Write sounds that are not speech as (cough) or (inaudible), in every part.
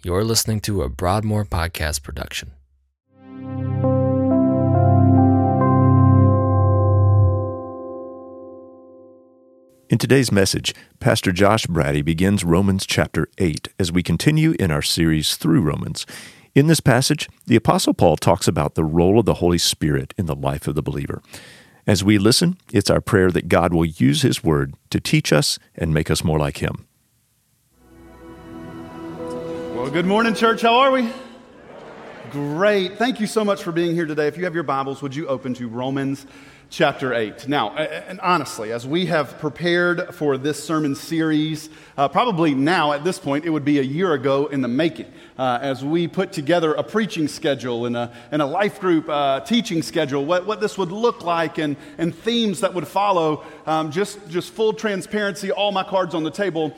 You're listening to a Broadmoor podcast production. In today's message, Pastor Josh Brady begins Romans chapter 8 as we continue in our series through Romans. In this passage, the Apostle Paul talks about the role of the Holy Spirit in the life of the believer. As we listen, it's our prayer that God will use His Word to teach us and make us more like Him. Well, good morning, church. How are we? Great. Thank you so much for being here today. If you have your Bibles, would you open to Romans chapter 8. Now, and honestly, as we have prepared for this sermon series, uh, probably now at this point, it would be a year ago in the making, uh, as we put together a preaching schedule and a, and a life group uh, teaching schedule, what, what this would look like and, and themes that would follow. Um, just, just full transparency, all my cards on the table.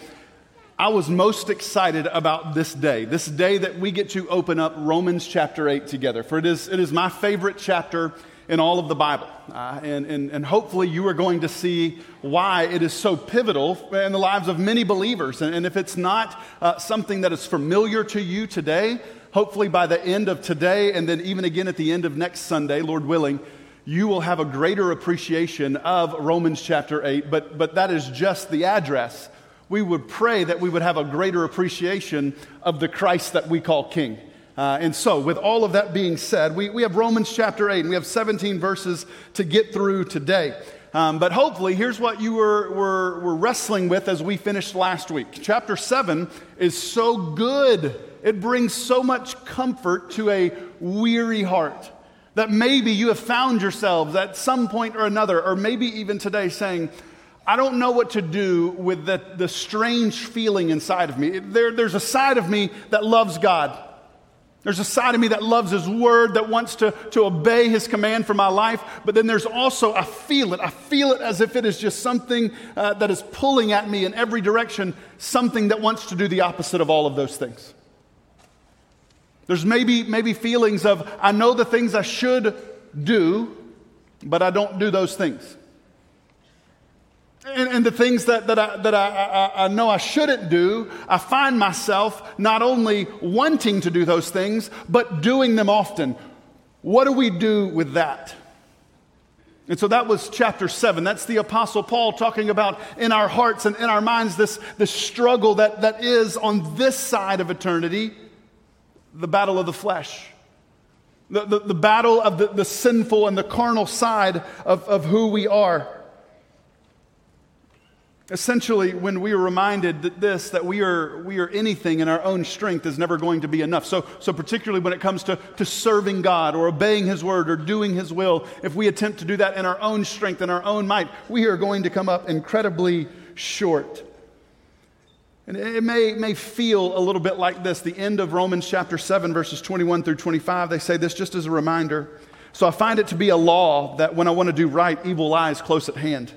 I was most excited about this day, this day that we get to open up Romans chapter 8 together. For it is, it is my favorite chapter in all of the Bible. Uh, and, and, and hopefully you are going to see why it is so pivotal in the lives of many believers. And, and if it's not uh, something that is familiar to you today, hopefully by the end of today and then even again at the end of next Sunday, Lord willing, you will have a greater appreciation of Romans chapter 8. But, but that is just the address. We would pray that we would have a greater appreciation of the Christ that we call King. Uh, and so, with all of that being said, we, we have Romans chapter 8, and we have 17 verses to get through today. Um, but hopefully, here's what you were, were, were wrestling with as we finished last week. Chapter 7 is so good, it brings so much comfort to a weary heart that maybe you have found yourselves at some point or another, or maybe even today, saying, I don't know what to do with the, the strange feeling inside of me. There, there's a side of me that loves God. There's a side of me that loves His Word, that wants to, to obey His command for my life. But then there's also, I feel it. I feel it as if it is just something uh, that is pulling at me in every direction, something that wants to do the opposite of all of those things. There's maybe, maybe feelings of, I know the things I should do, but I don't do those things. And, and, the things that, that, I, that I, I, I, know I shouldn't do, I find myself not only wanting to do those things, but doing them often. What do we do with that? And so that was chapter seven. That's the Apostle Paul talking about in our hearts and in our minds this, this struggle that, that is on this side of eternity the battle of the flesh. The, the, the battle of the, the sinful and the carnal side of, of who we are. Essentially, when we are reminded that this, that we are, we are anything in our own strength is never going to be enough. So, so particularly when it comes to, to serving God or obeying His word or doing His will, if we attempt to do that in our own strength, in our own might, we are going to come up incredibly short. And it may, may feel a little bit like this. The end of Romans chapter 7, verses 21 through 25, they say this just as a reminder. So I find it to be a law that when I want to do right, evil lies close at hand.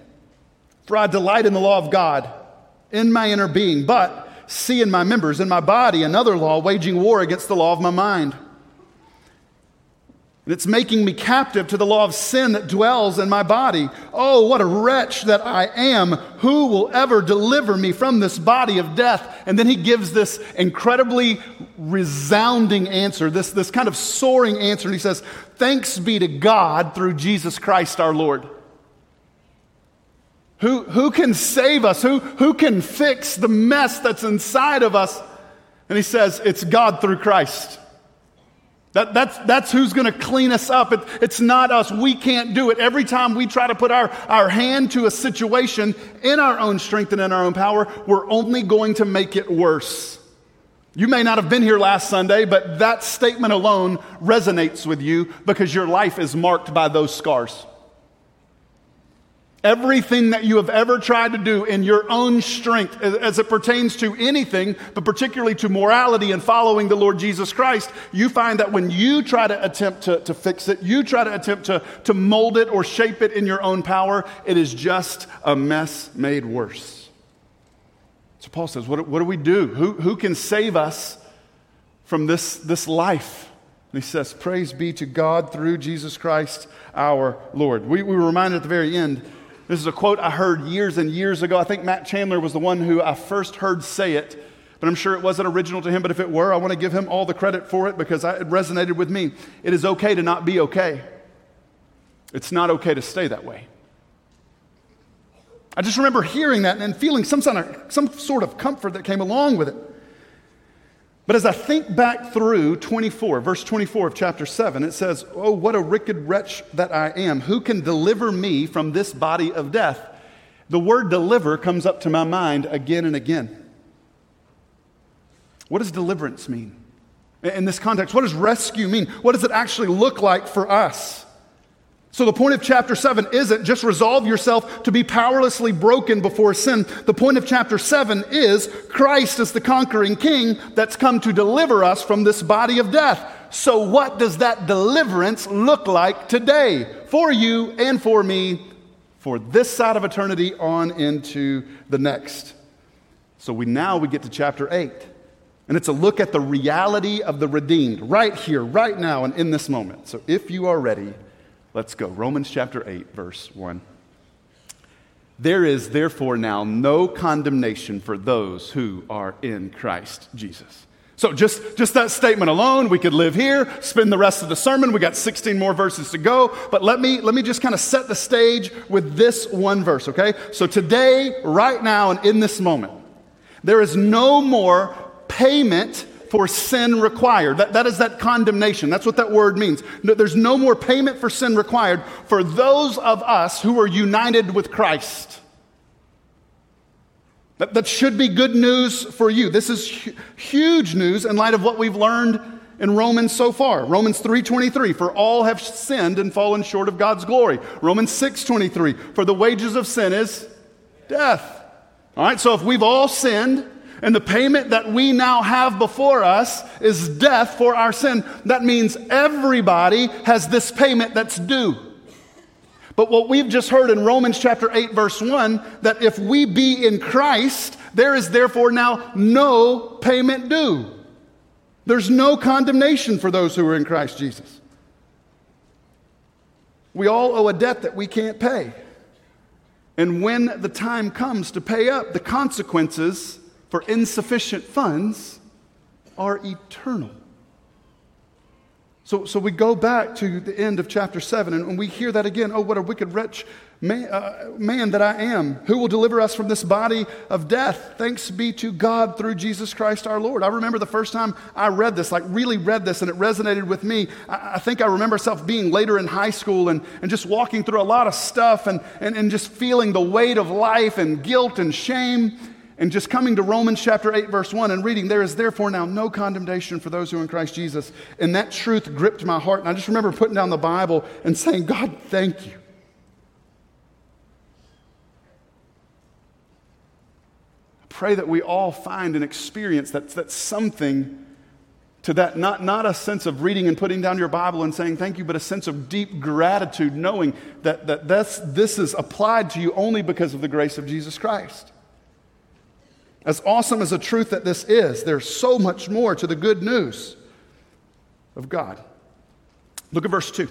For I delight in the law of God in my inner being, but see in my members, in my body, another law waging war against the law of my mind. And it's making me captive to the law of sin that dwells in my body. Oh, what a wretch that I am. Who will ever deliver me from this body of death? And then he gives this incredibly resounding answer, this, this kind of soaring answer. And he says, Thanks be to God through Jesus Christ our Lord. Who, who can save us? Who, who can fix the mess that's inside of us? And he says, It's God through Christ. That, that's, that's who's going to clean us up. It, it's not us. We can't do it. Every time we try to put our, our hand to a situation in our own strength and in our own power, we're only going to make it worse. You may not have been here last Sunday, but that statement alone resonates with you because your life is marked by those scars. Everything that you have ever tried to do in your own strength as it pertains to anything, but particularly to morality and following the Lord Jesus Christ, you find that when you try to attempt to, to fix it, you try to attempt to, to mold it or shape it in your own power, it is just a mess made worse. So Paul says, What, what do we do? Who, who can save us from this, this life? And he says, Praise be to God through Jesus Christ our Lord. We, we were reminded at the very end this is a quote I heard years and years ago. I think Matt Chandler was the one who I first heard say it. but I'm sure it wasn't original to him. But if it were, I want to give him all the credit for it because it resonated with me. It is okay to not be okay, it's not okay to stay that way. I just remember hearing that and feeling some sort of, some sort of comfort that came along with it. But as I think back through 24, verse 24 of chapter 7, it says, Oh, what a wicked wretch that I am. Who can deliver me from this body of death? The word deliver comes up to my mind again and again. What does deliverance mean? In this context, what does rescue mean? What does it actually look like for us? So, the point of chapter 7 isn't just resolve yourself to be powerlessly broken before sin. The point of chapter 7 is Christ is the conquering king that's come to deliver us from this body of death. So, what does that deliverance look like today for you and for me, for this side of eternity on into the next? So, we now we get to chapter 8. And it's a look at the reality of the redeemed right here, right now, and in this moment. So, if you are ready, Let's go. Romans chapter 8, verse 1. There is therefore now no condemnation for those who are in Christ Jesus. So, just, just that statement alone, we could live here, spend the rest of the sermon. We got 16 more verses to go. But let me, let me just kind of set the stage with this one verse, okay? So, today, right now, and in this moment, there is no more payment for sin required. That, that is that condemnation. That's what that word means. No, there's no more payment for sin required for those of us who are united with Christ. That, that should be good news for you. This is hu- huge news in light of what we've learned in Romans so far. Romans 3:23 for all have sinned and fallen short of God's glory. Romans 6:23 for the wages of sin is death. All right, so if we've all sinned and the payment that we now have before us is death for our sin. That means everybody has this payment that's due. But what we've just heard in Romans chapter 8, verse 1, that if we be in Christ, there is therefore now no payment due. There's no condemnation for those who are in Christ Jesus. We all owe a debt that we can't pay. And when the time comes to pay up, the consequences for insufficient funds are eternal. So, so we go back to the end of chapter 7 and, we hear that again. Oh, what a wicked wretch man, uh, man that I am. Who will deliver us from this body of death? Thanks be to God through Jesus Christ our Lord. I remember the first time I read this, like really read this, and it resonated with me. I, I think I remember myself being later in high school and, and just walking through a lot of stuff and, and, and just feeling the weight of life and guilt and shame. And just coming to Romans chapter 8, verse 1 and reading, there is therefore now no condemnation for those who are in Christ Jesus. And that truth gripped my heart. And I just remember putting down the Bible and saying, God, thank you. I pray that we all find an experience that's, that's something to that, not, not a sense of reading and putting down your Bible and saying thank you, but a sense of deep gratitude, knowing that, that this, this is applied to you only because of the grace of Jesus Christ. As awesome as a truth that this is, there's so much more to the good news of God. Look at verse 2.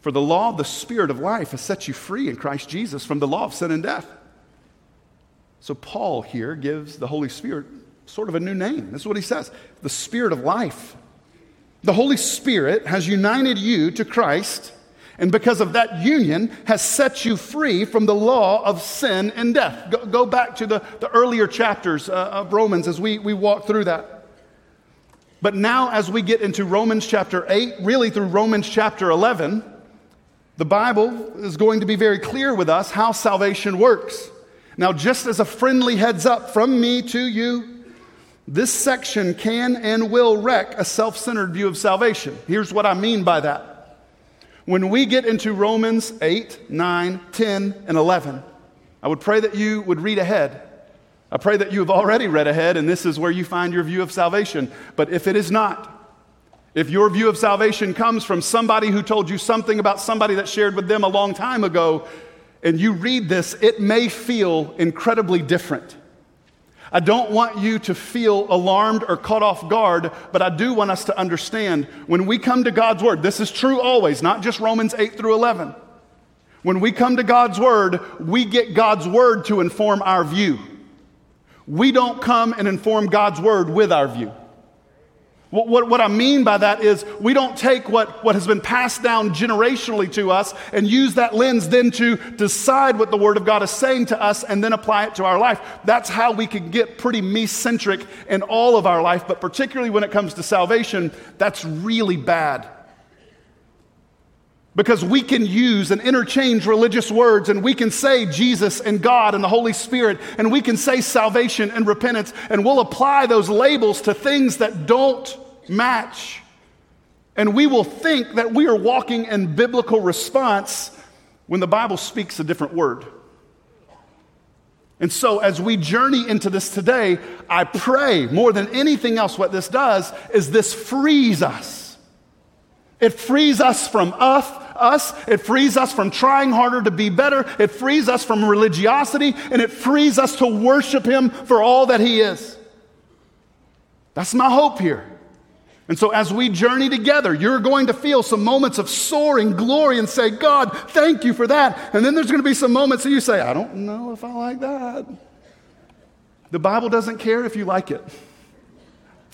For the law of the Spirit of life has set you free in Christ Jesus from the law of sin and death. So, Paul here gives the Holy Spirit sort of a new name. This is what he says the Spirit of life. The Holy Spirit has united you to Christ and because of that union has set you free from the law of sin and death. Go, go back to the, the earlier chapters uh, of Romans as we, we walk through that. But now, as we get into Romans chapter 8, really through Romans chapter 11, the Bible is going to be very clear with us how salvation works. Now, just as a friendly heads up from me to you, this section can and will wreck a self centered view of salvation. Here's what I mean by that. When we get into Romans 8, 9, 10, and 11, I would pray that you would read ahead. I pray that you have already read ahead, and this is where you find your view of salvation. But if it is not, if your view of salvation comes from somebody who told you something about somebody that shared with them a long time ago, and you read this, it may feel incredibly different. I don't want you to feel alarmed or caught off guard, but I do want us to understand when we come to God's Word, this is true always, not just Romans 8 through 11. When we come to God's Word, we get God's Word to inform our view. we don't come and inform God's word with our view. What, what, what, I mean by that is we don't take what, what has been passed down generationally to us and use that lens then to decide what the Word of God is saying to us and then apply it to our life. That's how we can get pretty me centric in all of our life, but particularly when it comes to salvation, that's really bad. Because we can use and interchange religious words, and we can say Jesus and God and the Holy Spirit, and we can say salvation and repentance, and we'll apply those labels to things that don't match. And we will think that we are walking in biblical response when the Bible speaks a different word. And so, as we journey into this today, I pray more than anything else, what this does is this frees us. It frees us from us, us. It frees us from trying harder to be better. It frees us from religiosity and it frees us to worship Him for all that He is. That's my hope here. And so, as we journey together, you're going to feel some moments of soaring glory and say, God, thank you for that. And then there's going to be some moments that you say, I don't know if I like that. The Bible doesn't care if you like it,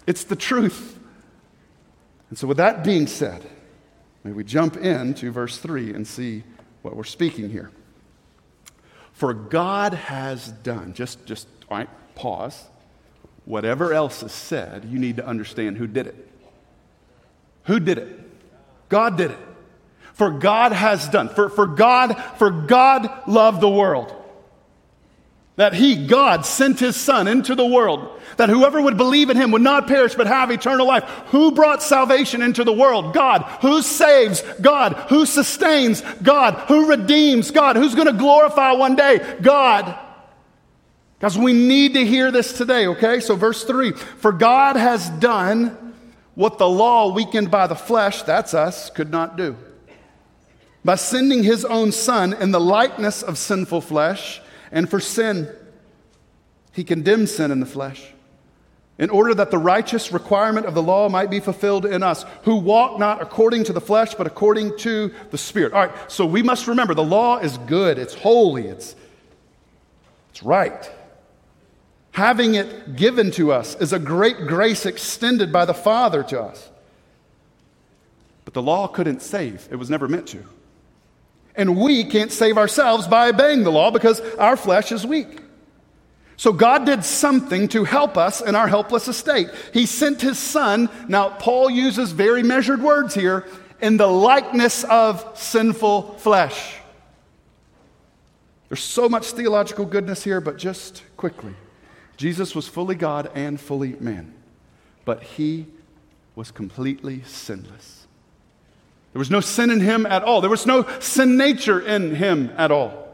it's the truth. And so, with that being said, May we jump into verse 3 and see what we're speaking here. For God has done, just, just, all right, pause. Whatever else is said, you need to understand who did it. Who did it? God did it. For God has done. For, for God, for God loved the world that he, God, sent his son into the world, that whoever would believe in him would not perish but have eternal life. Who brought salvation into the world? God. Who saves? God. Who sustains? God. Who redeems? God. Who's going to glorify one day? God. Because we need to hear this today, okay? So, verse 3 For God has done what the law, weakened by the flesh, that's us, could not do. By sending his own son in the likeness of sinful flesh, and for sin. He condemned sin in the flesh in order that the righteous requirement of the law might be fulfilled in us, who walk not according to the flesh, but according to the Spirit. All right, so we must remember the law is good, it's holy, it's, it's right. Having it given to us is a great grace extended by the Father to us. But the law couldn't save, it was never meant to. And we can't save ourselves by obeying the law because our flesh is weak. So God did something to help us in our helpless estate. He sent his son. Now, Paul uses very measured words here in the likeness of sinful flesh. There's so much theological goodness here, but just quickly Jesus was fully God and fully man, but he was completely sinless. There was no sin in him at all. There was no sin nature in him at all.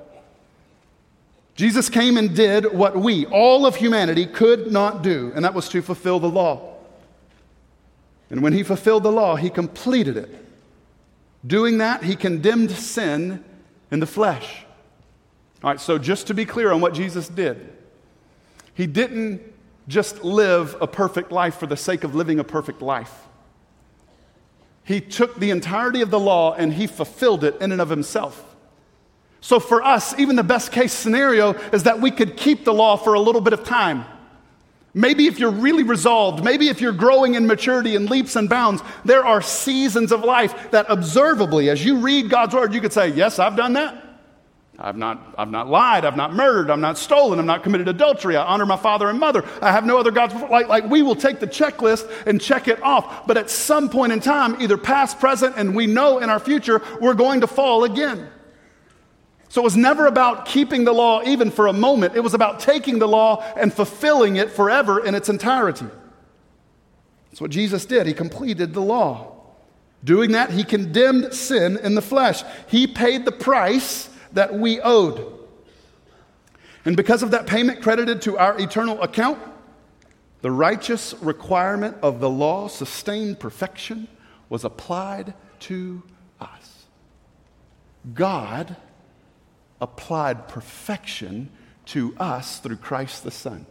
Jesus came and did what we, all of humanity, could not do, and that was to fulfill the law. And when he fulfilled the law, he completed it. Doing that, he condemned sin in the flesh. All right, so just to be clear on what Jesus did, he didn't just live a perfect life for the sake of living a perfect life. He took the entirety of the law and he fulfilled it in and of himself. So for us, even the best case scenario is that we could keep the law for a little bit of time. Maybe if you're really resolved, maybe if you're growing in maturity and leaps and bounds, there are seasons of life that observably, as you read God's word, you could say, Yes, I've done that. I've not, I've not lied. I've not murdered. I've not stolen. I've not committed adultery. I honor my father and mother. I have no other gods. Like, like we will take the checklist and check it off. But at some point in time, either past, present, and we know in our future, we're going to fall again. So it was never about keeping the law even for a moment. It was about taking the law and fulfilling it forever in its entirety. That's what Jesus did. He completed the law. Doing that, he condemned sin in the flesh. He paid the price that we owed. And because of that payment credited to our eternal account, the righteous requirement of the law, sustained perfection, was applied to us. God applied perfection to us through Christ the Son.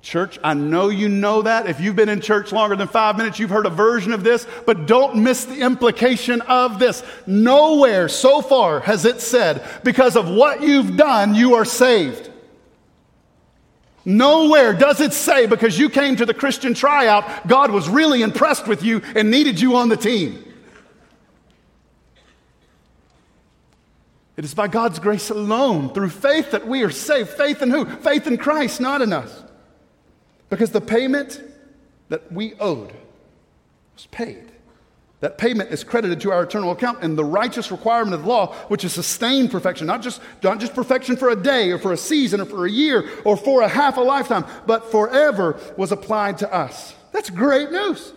Church, I know you know that. If you've been in church longer than five minutes, you've heard a version of this, but don't miss the implication of this. Nowhere so far has it said, because of what you've done, you are saved. Nowhere does it say because you came to the Christian tryout, God was really impressed with you and needed you on the team. It is by God's grace alone, through faith, that we are saved. Faith in who? Faith in Christ, not in us. Because the payment that we owed was paid. That payment is credited to our eternal account, and the righteous requirement of the law, which is sustained perfection, not just, not just perfection for a day or for a season or for a year or for a half a lifetime, but forever was applied to us. That's great news.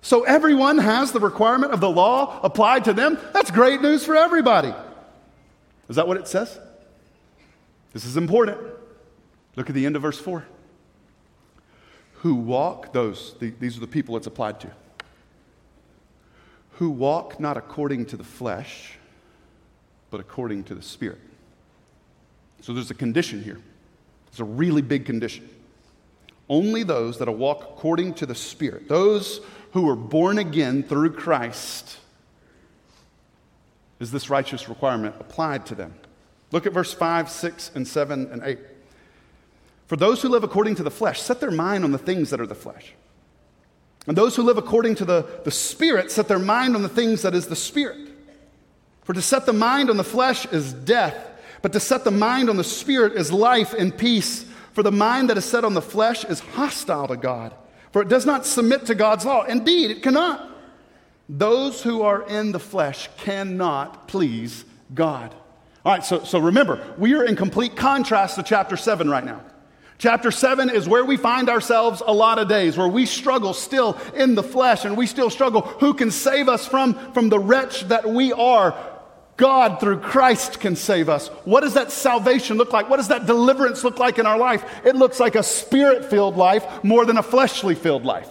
So everyone has the requirement of the law applied to them. That's great news for everybody. Is that what it says? This is important. Look at the end of verse 4. Who walk, those, these are the people it's applied to who walk not according to the flesh, but according to the Spirit. So there's a condition here. It's a really big condition. Only those that walk according to the Spirit, those who are born again through Christ, is this righteous requirement applied to them. Look at verse 5, 6, and 7, and 8. For those who live according to the flesh, set their mind on the things that are the flesh. And those who live according to the, the Spirit set their mind on the things that is the Spirit. For to set the mind on the flesh is death, but to set the mind on the Spirit is life and peace. For the mind that is set on the flesh is hostile to God, for it does not submit to God's law. Indeed, it cannot. Those who are in the flesh cannot please God. All right, so, so remember, we are in complete contrast to chapter 7 right now. Chapter 7 is where we find ourselves a lot of days, where we struggle still in the flesh and we still struggle. Who can save us from, from the wretch that we are? God, through Christ, can save us. What does that salvation look like? What does that deliverance look like in our life? It looks like a spirit filled life more than a fleshly filled life.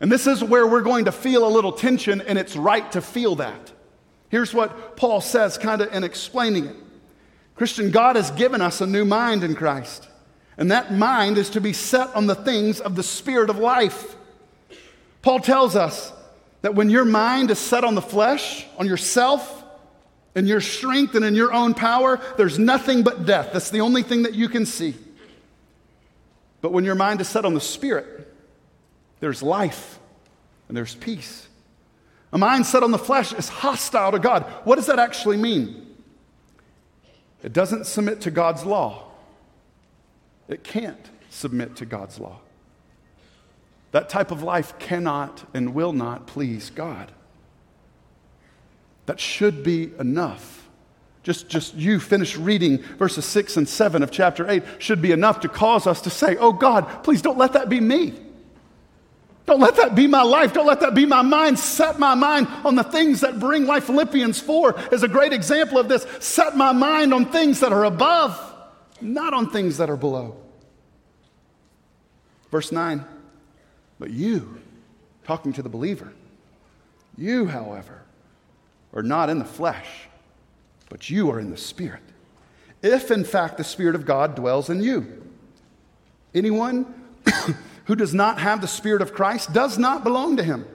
And this is where we're going to feel a little tension, and it's right to feel that. Here's what Paul says, kind of in explaining it. Christian, God has given us a new mind in Christ. And that mind is to be set on the things of the Spirit of life. Paul tells us that when your mind is set on the flesh, on yourself, and your strength and in your own power, there's nothing but death. That's the only thing that you can see. But when your mind is set on the Spirit, there's life and there's peace. A mind set on the flesh is hostile to God. What does that actually mean? It doesn't submit to God's law. It can't submit to God's law. That type of life cannot and will not please God. That should be enough. Just, just you finish reading verses 6 and 7 of chapter 8 should be enough to cause us to say, Oh God, please don't let that be me. Don't let that be my life. Don't let that be my mind. Set my mind on the things that bring life. Philippians 4 is a great example of this. Set my mind on things that are above, not on things that are below. Verse 9, but you, talking to the believer, you, however, are not in the flesh, but you are in the Spirit. If, in fact, the Spirit of God dwells in you. Anyone (coughs) who does not have the Spirit of Christ does not belong to him.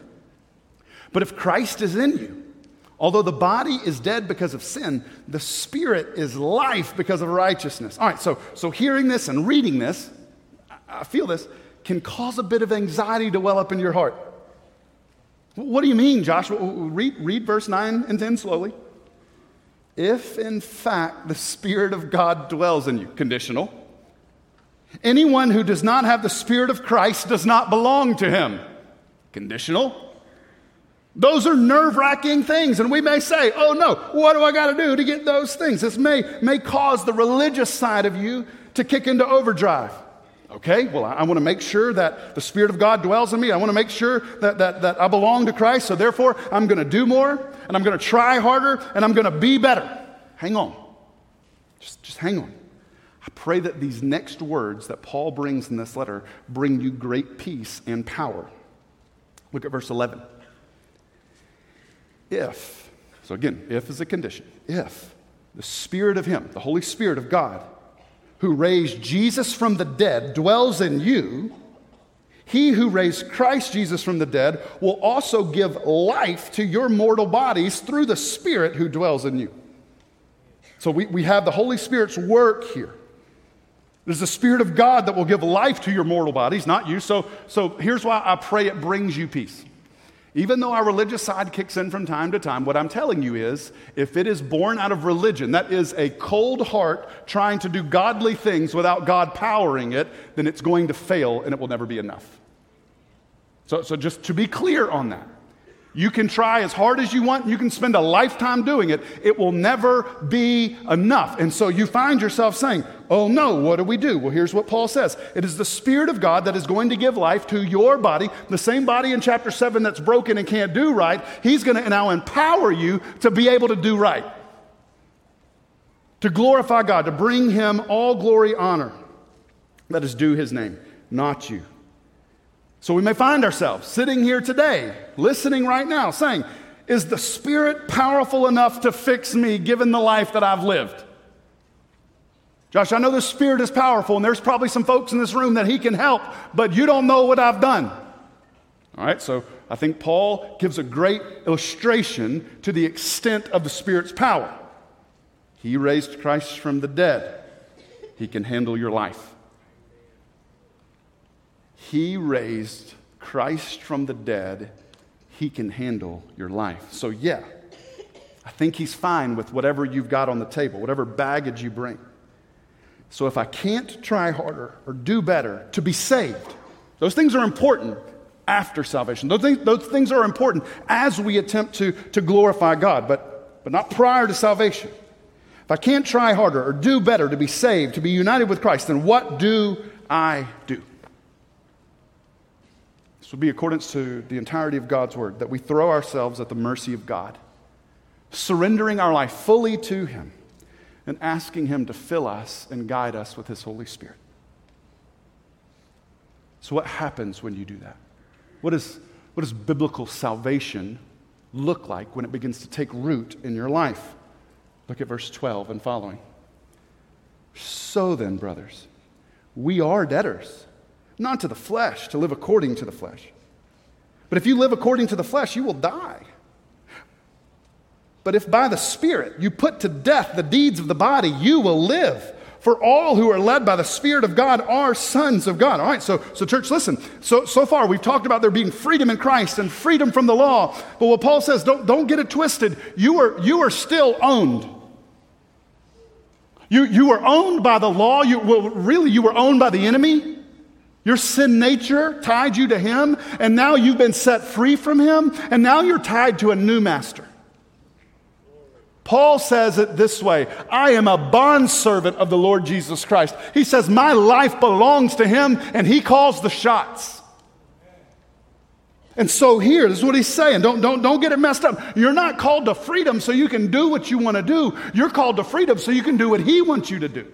But if Christ is in you, although the body is dead because of sin, the Spirit is life because of righteousness. All right, so, so hearing this and reading this, I feel this, can cause a bit of anxiety to well up in your heart. What do you mean, Joshua? Read, read verse 9 and 10 slowly. If in fact the Spirit of God dwells in you, conditional Anyone who does not have the Spirit of Christ does not belong to him. Conditional. Those are nerve wracking things. And we may say, oh no, what do I got to do to get those things? This may, may cause the religious side of you to kick into overdrive. Okay, well, I, I want to make sure that the Spirit of God dwells in me. I want to make sure that, that, that I belong to Christ. So therefore, I'm going to do more and I'm going to try harder and I'm going to be better. Hang on. Just, just hang on. I pray that these next words that Paul brings in this letter bring you great peace and power. Look at verse 11. If, so again, if is a condition, if the Spirit of Him, the Holy Spirit of God, who raised Jesus from the dead, dwells in you, he who raised Christ Jesus from the dead will also give life to your mortal bodies through the Spirit who dwells in you. So we, we have the Holy Spirit's work here. Is the Spirit of God that will give life to your mortal bodies, not you. So, so here's why I pray it brings you peace. Even though our religious side kicks in from time to time, what I'm telling you is if it is born out of religion, that is a cold heart trying to do godly things without God powering it, then it's going to fail and it will never be enough. So, so just to be clear on that. You can try as hard as you want, you can spend a lifetime doing it. It will never be enough. And so you find yourself saying, Oh no, what do we do? Well, here's what Paul says it is the Spirit of God that is going to give life to your body, the same body in chapter 7 that's broken and can't do right. He's going to now empower you to be able to do right, to glorify God, to bring Him all glory, honor that is due His name, not you. So we may find ourselves sitting here today, listening right now, saying, Is the Spirit powerful enough to fix me given the life that I've lived? Josh, I know the Spirit is powerful, and there's probably some folks in this room that He can help, but you don't know what I've done. All right, so I think Paul gives a great illustration to the extent of the Spirit's power. He raised Christ from the dead, He can handle your life. He raised Christ from the dead. He can handle your life. So, yeah, I think He's fine with whatever you've got on the table, whatever baggage you bring. So, if I can't try harder or do better to be saved, those things are important after salvation. Those things, those things are important as we attempt to, to glorify God, but, but not prior to salvation. If I can't try harder or do better to be saved, to be united with Christ, then what do I do? This would be accordance to the entirety of God's word that we throw ourselves at the mercy of God, surrendering our life fully to Him and asking Him to fill us and guide us with His Holy Spirit. So, what happens when you do that? What, is, what does biblical salvation look like when it begins to take root in your life? Look at verse 12 and following. So then, brothers, we are debtors not to the flesh, to live according to the flesh. But if you live according to the flesh, you will die. But if by the Spirit you put to death the deeds of the body, you will live. For all who are led by the Spirit of God are sons of God. All right, so, so church, listen. So, so far, we've talked about there being freedom in Christ and freedom from the law. But what Paul says, don't, don't get it twisted. You are, you are still owned. You, you were owned by the law. You, well, really, you were owned by the enemy. Your sin nature tied you to him, and now you've been set free from him, and now you're tied to a new master. Paul says it this way I am a bondservant of the Lord Jesus Christ. He says, My life belongs to him, and he calls the shots. And so here, this is what he's saying. Don't, don't, don't get it messed up. You're not called to freedom so you can do what you want to do. You're called to freedom so you can do what he wants you to do.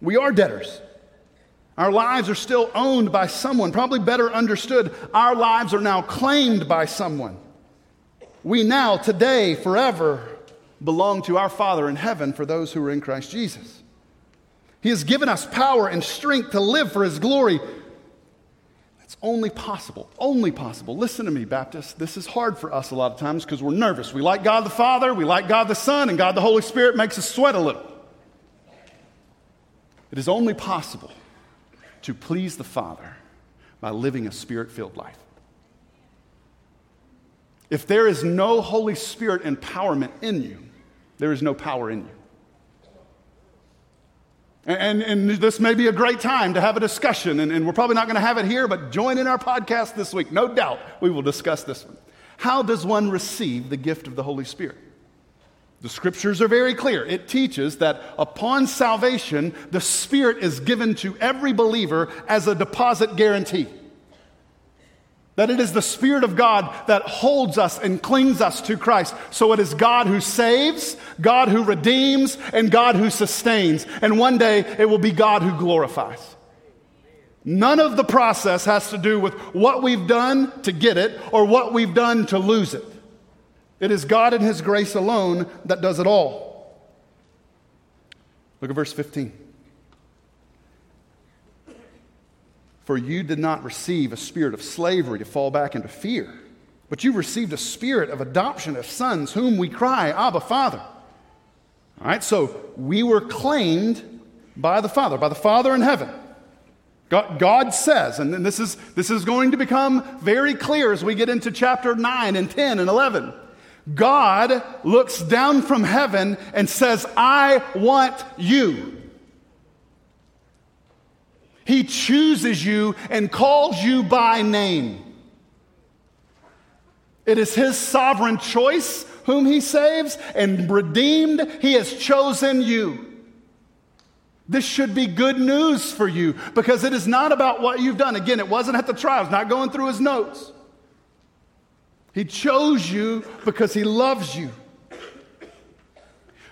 We are debtors. Our lives are still owned by someone, probably better understood. Our lives are now claimed by someone. We now, today, forever, belong to our Father in heaven for those who are in Christ Jesus. He has given us power and strength to live for His glory. It's only possible, only possible. Listen to me, Baptist. This is hard for us a lot of times because we're nervous. We like God the Father, we like God the Son, and God the Holy Spirit makes us sweat a little. It is only possible to please the Father by living a spirit filled life. If there is no Holy Spirit empowerment in you, there is no power in you. And, and, this may be a great time to have a discussion, and, and we're probably not going to have it here, but join in our podcast this week. No doubt we will discuss this one. How does one receive the gift of the Holy Spirit? The scriptures are very clear. It teaches that upon salvation, the Spirit is given to every believer as a deposit guarantee. That it is the Spirit of God that holds us and clings us to Christ. So it is God who saves, God who redeems, and God who sustains. And one day it will be God who glorifies. None of the process has to do with what we've done to get it or what we've done to lose it. It is God and His grace alone that does it all. Look at verse 15. For you did not receive a spirit of slavery to fall back into fear, but you received a spirit of adoption as sons, whom we cry, Abba, Father. All right, so we were claimed by the Father, by the Father in heaven. God, God says, and this is, this is going to become very clear as we get into chapter 9 and 10 and 11. God looks down from heaven and says, I want you. He chooses you and calls you by name. It is His sovereign choice whom He saves, and redeemed, He has chosen you. This should be good news for you because it is not about what you've done. Again, it wasn't at the trials, not going through his notes. He chose you because he loves you.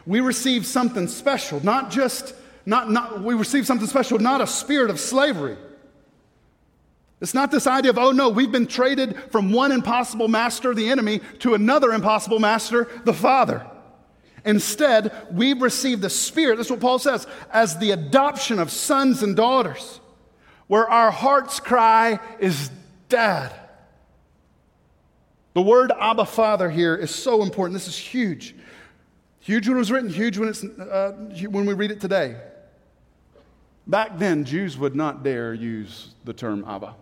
We receive something special, not just, not, not, we receive something special, not a spirit of slavery. It's not this idea of, oh no, we've been traded from one impossible master, the enemy, to another impossible master, the Father. Instead, we've received the Spirit, that's what Paul says, as the adoption of sons and daughters, where our heart's cry is, Dad. The word Abba Father here is so important. This is huge. Huge when it was written, huge when, it's, uh, when we read it today. Back then, Jews would not dare use the term Abba.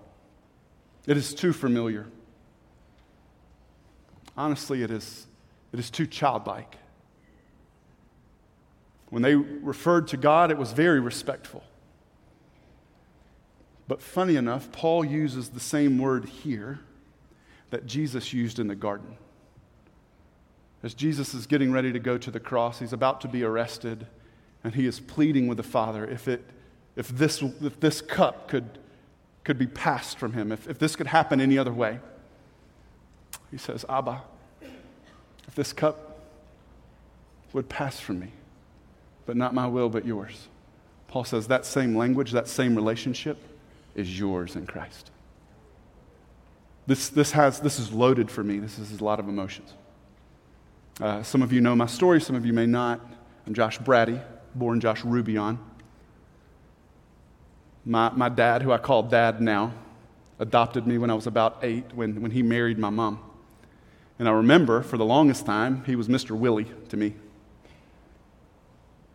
It is too familiar. Honestly, it is, it is too childlike. When they referred to God, it was very respectful. But funny enough, Paul uses the same word here that Jesus used in the garden. As Jesus is getting ready to go to the cross, he's about to be arrested, and he is pleading with the Father if, it, if, this, if this cup could, could be passed from him, if, if this could happen any other way. He says, Abba, if this cup would pass from me, but not my will, but yours. Paul says that same language, that same relationship is yours in Christ. This, this, has, this is loaded for me. This is a lot of emotions. Uh, some of you know my story, some of you may not. I'm Josh Brady, born Josh Rubion. My, my dad, who I call dad now, adopted me when I was about eight when, when he married my mom. And I remember for the longest time, he was Mr. Willie to me.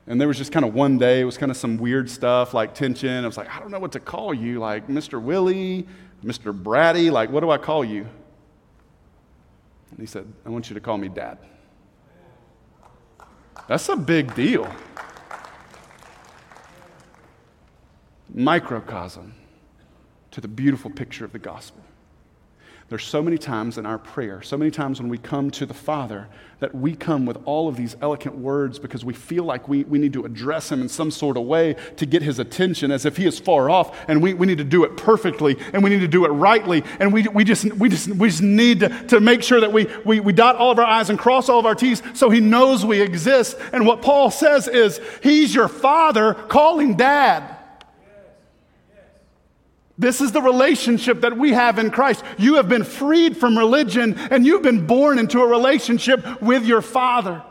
And there was just kind of one day, it was kind of some weird stuff like tension. I was like, I don't know what to call you, like Mr. Willie, Mr. Brady, like, what do I call you? And he said, I want you to call me dad. That's a big deal. Microcosm to the beautiful picture of the gospel. There's so many times in our prayer, so many times when we come to the Father, that we come with all of these eloquent words because we feel like we, we need to address Him in some sort of way to get His attention as if He is far off, and we, we need to do it perfectly, and we need to do it rightly, and we, we, just, we, just, we just need to, to make sure that we, we, we dot all of our I's and cross all of our T's so He knows we exist. And what Paul says is, He's your Father, calling Dad. This is the relationship that we have in Christ. You have been freed from religion and you've been born into a relationship with your Father.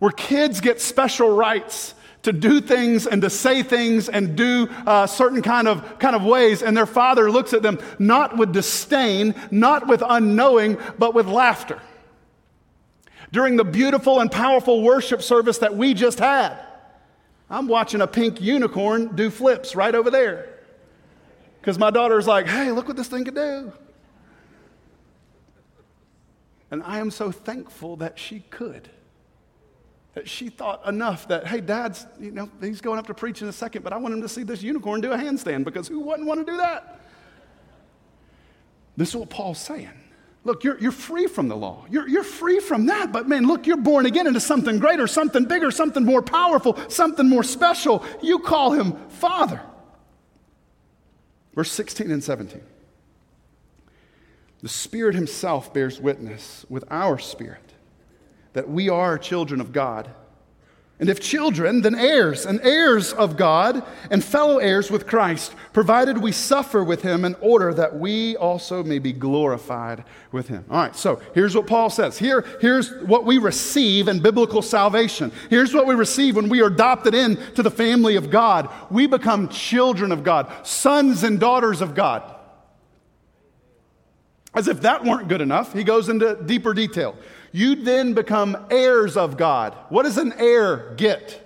Where kids get special rights to do things and to say things and do uh, certain kind of, kind of ways, and their father looks at them not with disdain, not with unknowing, but with laughter. During the beautiful and powerful worship service that we just had, I'm watching a pink unicorn do flips right over there. Because my daughter's like, hey, look what this thing can do. And I am so thankful that she could. That she thought enough that, hey, dad's, you know, he's going up to preach in a second, but I want him to see this unicorn do a handstand because who wouldn't want to do that? This is what Paul's saying. Look, you're, you're free from the law. You're, you're free from that. But man, look, you're born again into something greater, something bigger, something more powerful, something more special. You call him Father. Verse 16 and 17. The Spirit Himself bears witness with our spirit that we are children of God. And if children, then heirs, and heirs of God, and fellow heirs with Christ, provided we suffer with him in order that we also may be glorified with him. All right, so here's what Paul says. Here, here's what we receive in biblical salvation. Here's what we receive when we are adopted into the family of God. We become children of God, sons and daughters of God. As if that weren't good enough, he goes into deeper detail. You then become heirs of God. What does an heir get?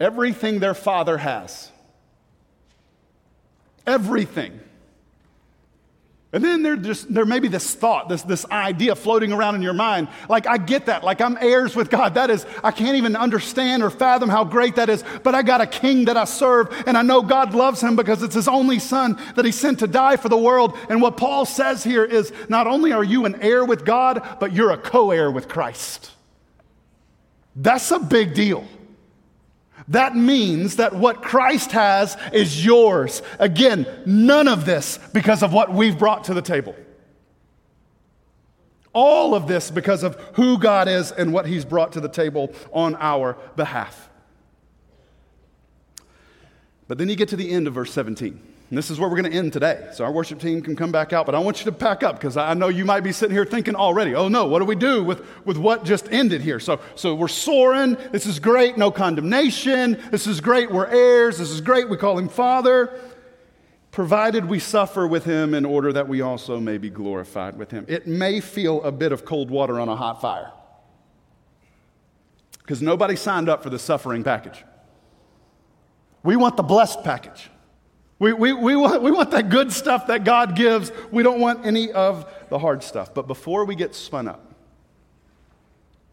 everything their father has. Everything. And then there, just, there may be this thought, this, this idea floating around in your mind. Like, I get that. Like, I'm heirs with God. That is, I can't even understand or fathom how great that is. But I got a king that I serve, and I know God loves him because it's his only son that he sent to die for the world. And what Paul says here is not only are you an heir with God, but you're a co heir with Christ. That's a big deal. That means that what Christ has is yours. Again, none of this because of what we've brought to the table. All of this because of who God is and what He's brought to the table on our behalf. But then you get to the end of verse 17. And this is where we're going to end today. So our worship team can come back out, but I want you to pack up because I know you might be sitting here thinking already, oh no, what do we do with, with what just ended here? So, so we're soaring. This is great. No condemnation. This is great. We're heirs. This is great. We call him Father. Provided we suffer with him in order that we also may be glorified with him. It may feel a bit of cold water on a hot fire because nobody signed up for the suffering package. We want the blessed package. We, we, we, want, we want that good stuff that God gives. We don't want any of the hard stuff. But before we get spun up,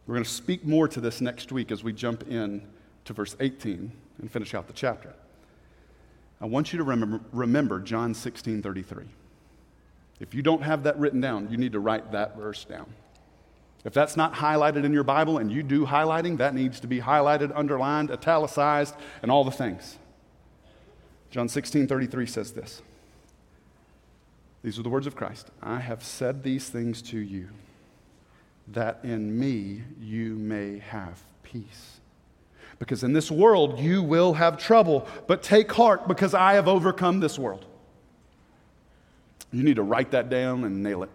we're going to speak more to this next week as we jump in to verse 18 and finish out the chapter. I want you to remember, remember John 16 33. If you don't have that written down, you need to write that verse down. If that's not highlighted in your Bible and you do highlighting, that needs to be highlighted, underlined, italicized, and all the things. John 16 33 says this. These are the words of Christ. I have said these things to you, that in me you may have peace. Because in this world you will have trouble, but take heart because I have overcome this world. You need to write that down and nail it.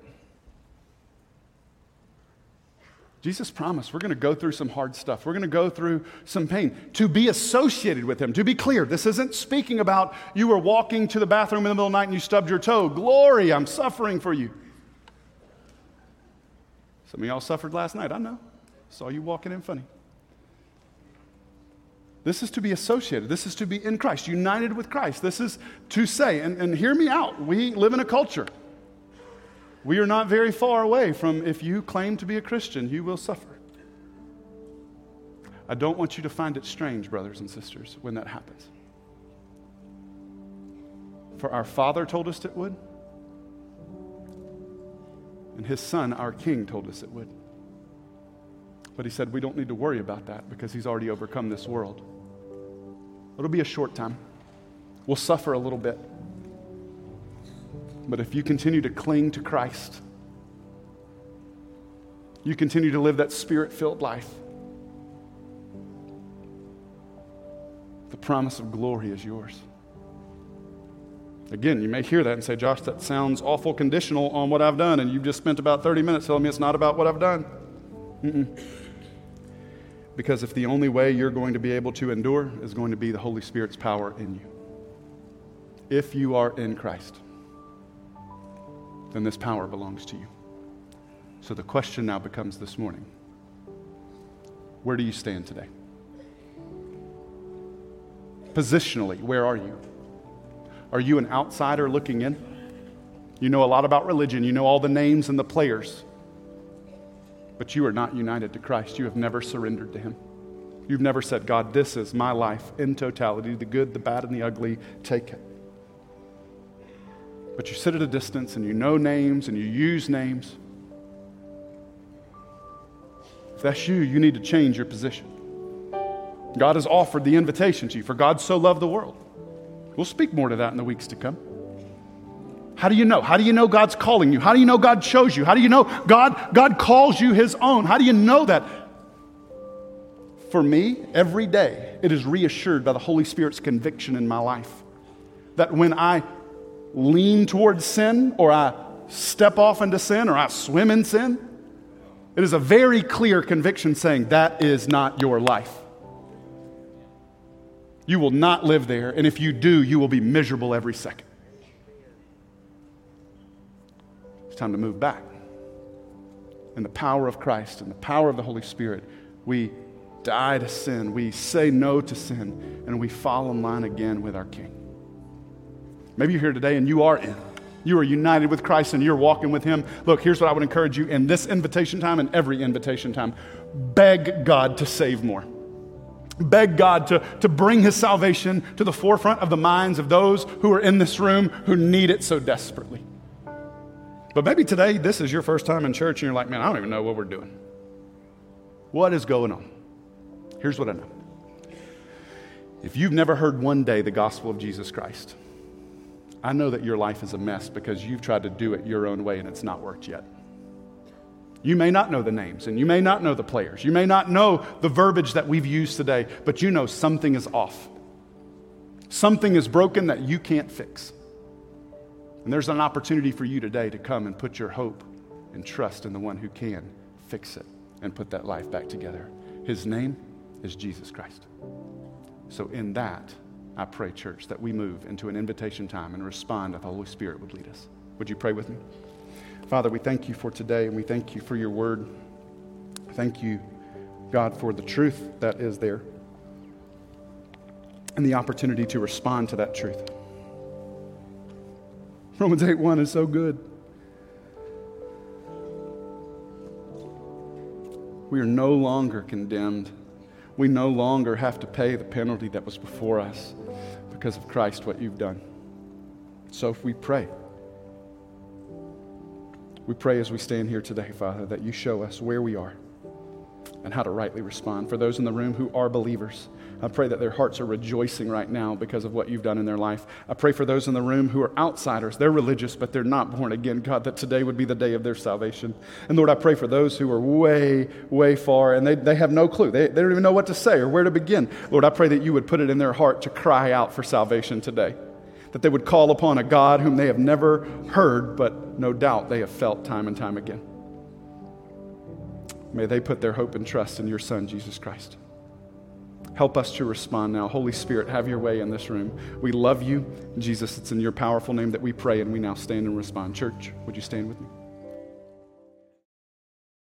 Jesus promised we're going to go through some hard stuff. We're going to go through some pain to be associated with Him. To be clear, this isn't speaking about you were walking to the bathroom in the middle of the night and you stubbed your toe. Glory, I'm suffering for you. Some of y'all suffered last night. I know. Saw you walking in funny. This is to be associated. This is to be in Christ, united with Christ. This is to say, and, and hear me out. We live in a culture we are not very far away from if you claim to be a Christian, you will suffer. I don't want you to find it strange, brothers and sisters, when that happens. For our Father told us it would, and His Son, our King, told us it would. But He said we don't need to worry about that because He's already overcome this world. It'll be a short time. We'll suffer a little bit. But if you continue to cling to Christ, you continue to live that spirit filled life, the promise of glory is yours. Again, you may hear that and say, Josh, that sounds awful conditional on what I've done, and you've just spent about 30 minutes telling me it's not about what I've done. Mm-mm. Because if the only way you're going to be able to endure is going to be the Holy Spirit's power in you, if you are in Christ then this power belongs to you. So the question now becomes this morning where do you stand today? Positionally, where are you? Are you an outsider looking in? You know a lot about religion, you know all the names and the players, but you are not united to Christ. You have never surrendered to Him. You've never said, God, this is my life in totality the good, the bad, and the ugly. Take it but you sit at a distance and you know names and you use names. If that's you, you need to change your position. God has offered the invitation to you, for God so loved the world. We'll speak more to that in the weeks to come. How do you know? How do you know God's calling you? How do you know God chose you? How do you know God, God calls you His own? How do you know that? For me, every day, it is reassured by the Holy Spirit's conviction in my life that when I lean towards sin or I step off into sin or I swim in sin. It is a very clear conviction saying that is not your life. You will not live there, and if you do, you will be miserable every second. It's time to move back. In the power of Christ and the power of the Holy Spirit, we die to sin, we say no to sin, and we fall in line again with our King. Maybe you're here today and you are in. You are united with Christ and you're walking with Him. Look, here's what I would encourage you in this invitation time and every invitation time beg God to save more. Beg God to, to bring His salvation to the forefront of the minds of those who are in this room who need it so desperately. But maybe today, this is your first time in church and you're like, man, I don't even know what we're doing. What is going on? Here's what I know. If you've never heard one day the gospel of Jesus Christ, I know that your life is a mess because you've tried to do it your own way and it's not worked yet. You may not know the names and you may not know the players. You may not know the verbiage that we've used today, but you know something is off. Something is broken that you can't fix. And there's an opportunity for you today to come and put your hope and trust in the one who can fix it and put that life back together. His name is Jesus Christ. So, in that, I pray, church, that we move into an invitation time and respond that the Holy Spirit would lead us. Would you pray with me? Father, we thank you for today and we thank you for your word. Thank you, God, for the truth that is there and the opportunity to respond to that truth. (laughs) Romans 8 1 is so good. We are no longer condemned. We no longer have to pay the penalty that was before us because of Christ, what you've done. So if we pray, we pray as we stand here today, Father, that you show us where we are and how to rightly respond. For those in the room who are believers, I pray that their hearts are rejoicing right now because of what you've done in their life. I pray for those in the room who are outsiders. They're religious, but they're not born again. God, that today would be the day of their salvation. And Lord, I pray for those who are way, way far and they, they have no clue. They, they don't even know what to say or where to begin. Lord, I pray that you would put it in their heart to cry out for salvation today. That they would call upon a God whom they have never heard, but no doubt they have felt time and time again. May they put their hope and trust in your Son, Jesus Christ. Help us to respond now. Holy Spirit, have your way in this room. We love you. Jesus, it's in your powerful name that we pray, and we now stand and respond. Church, would you stand with me?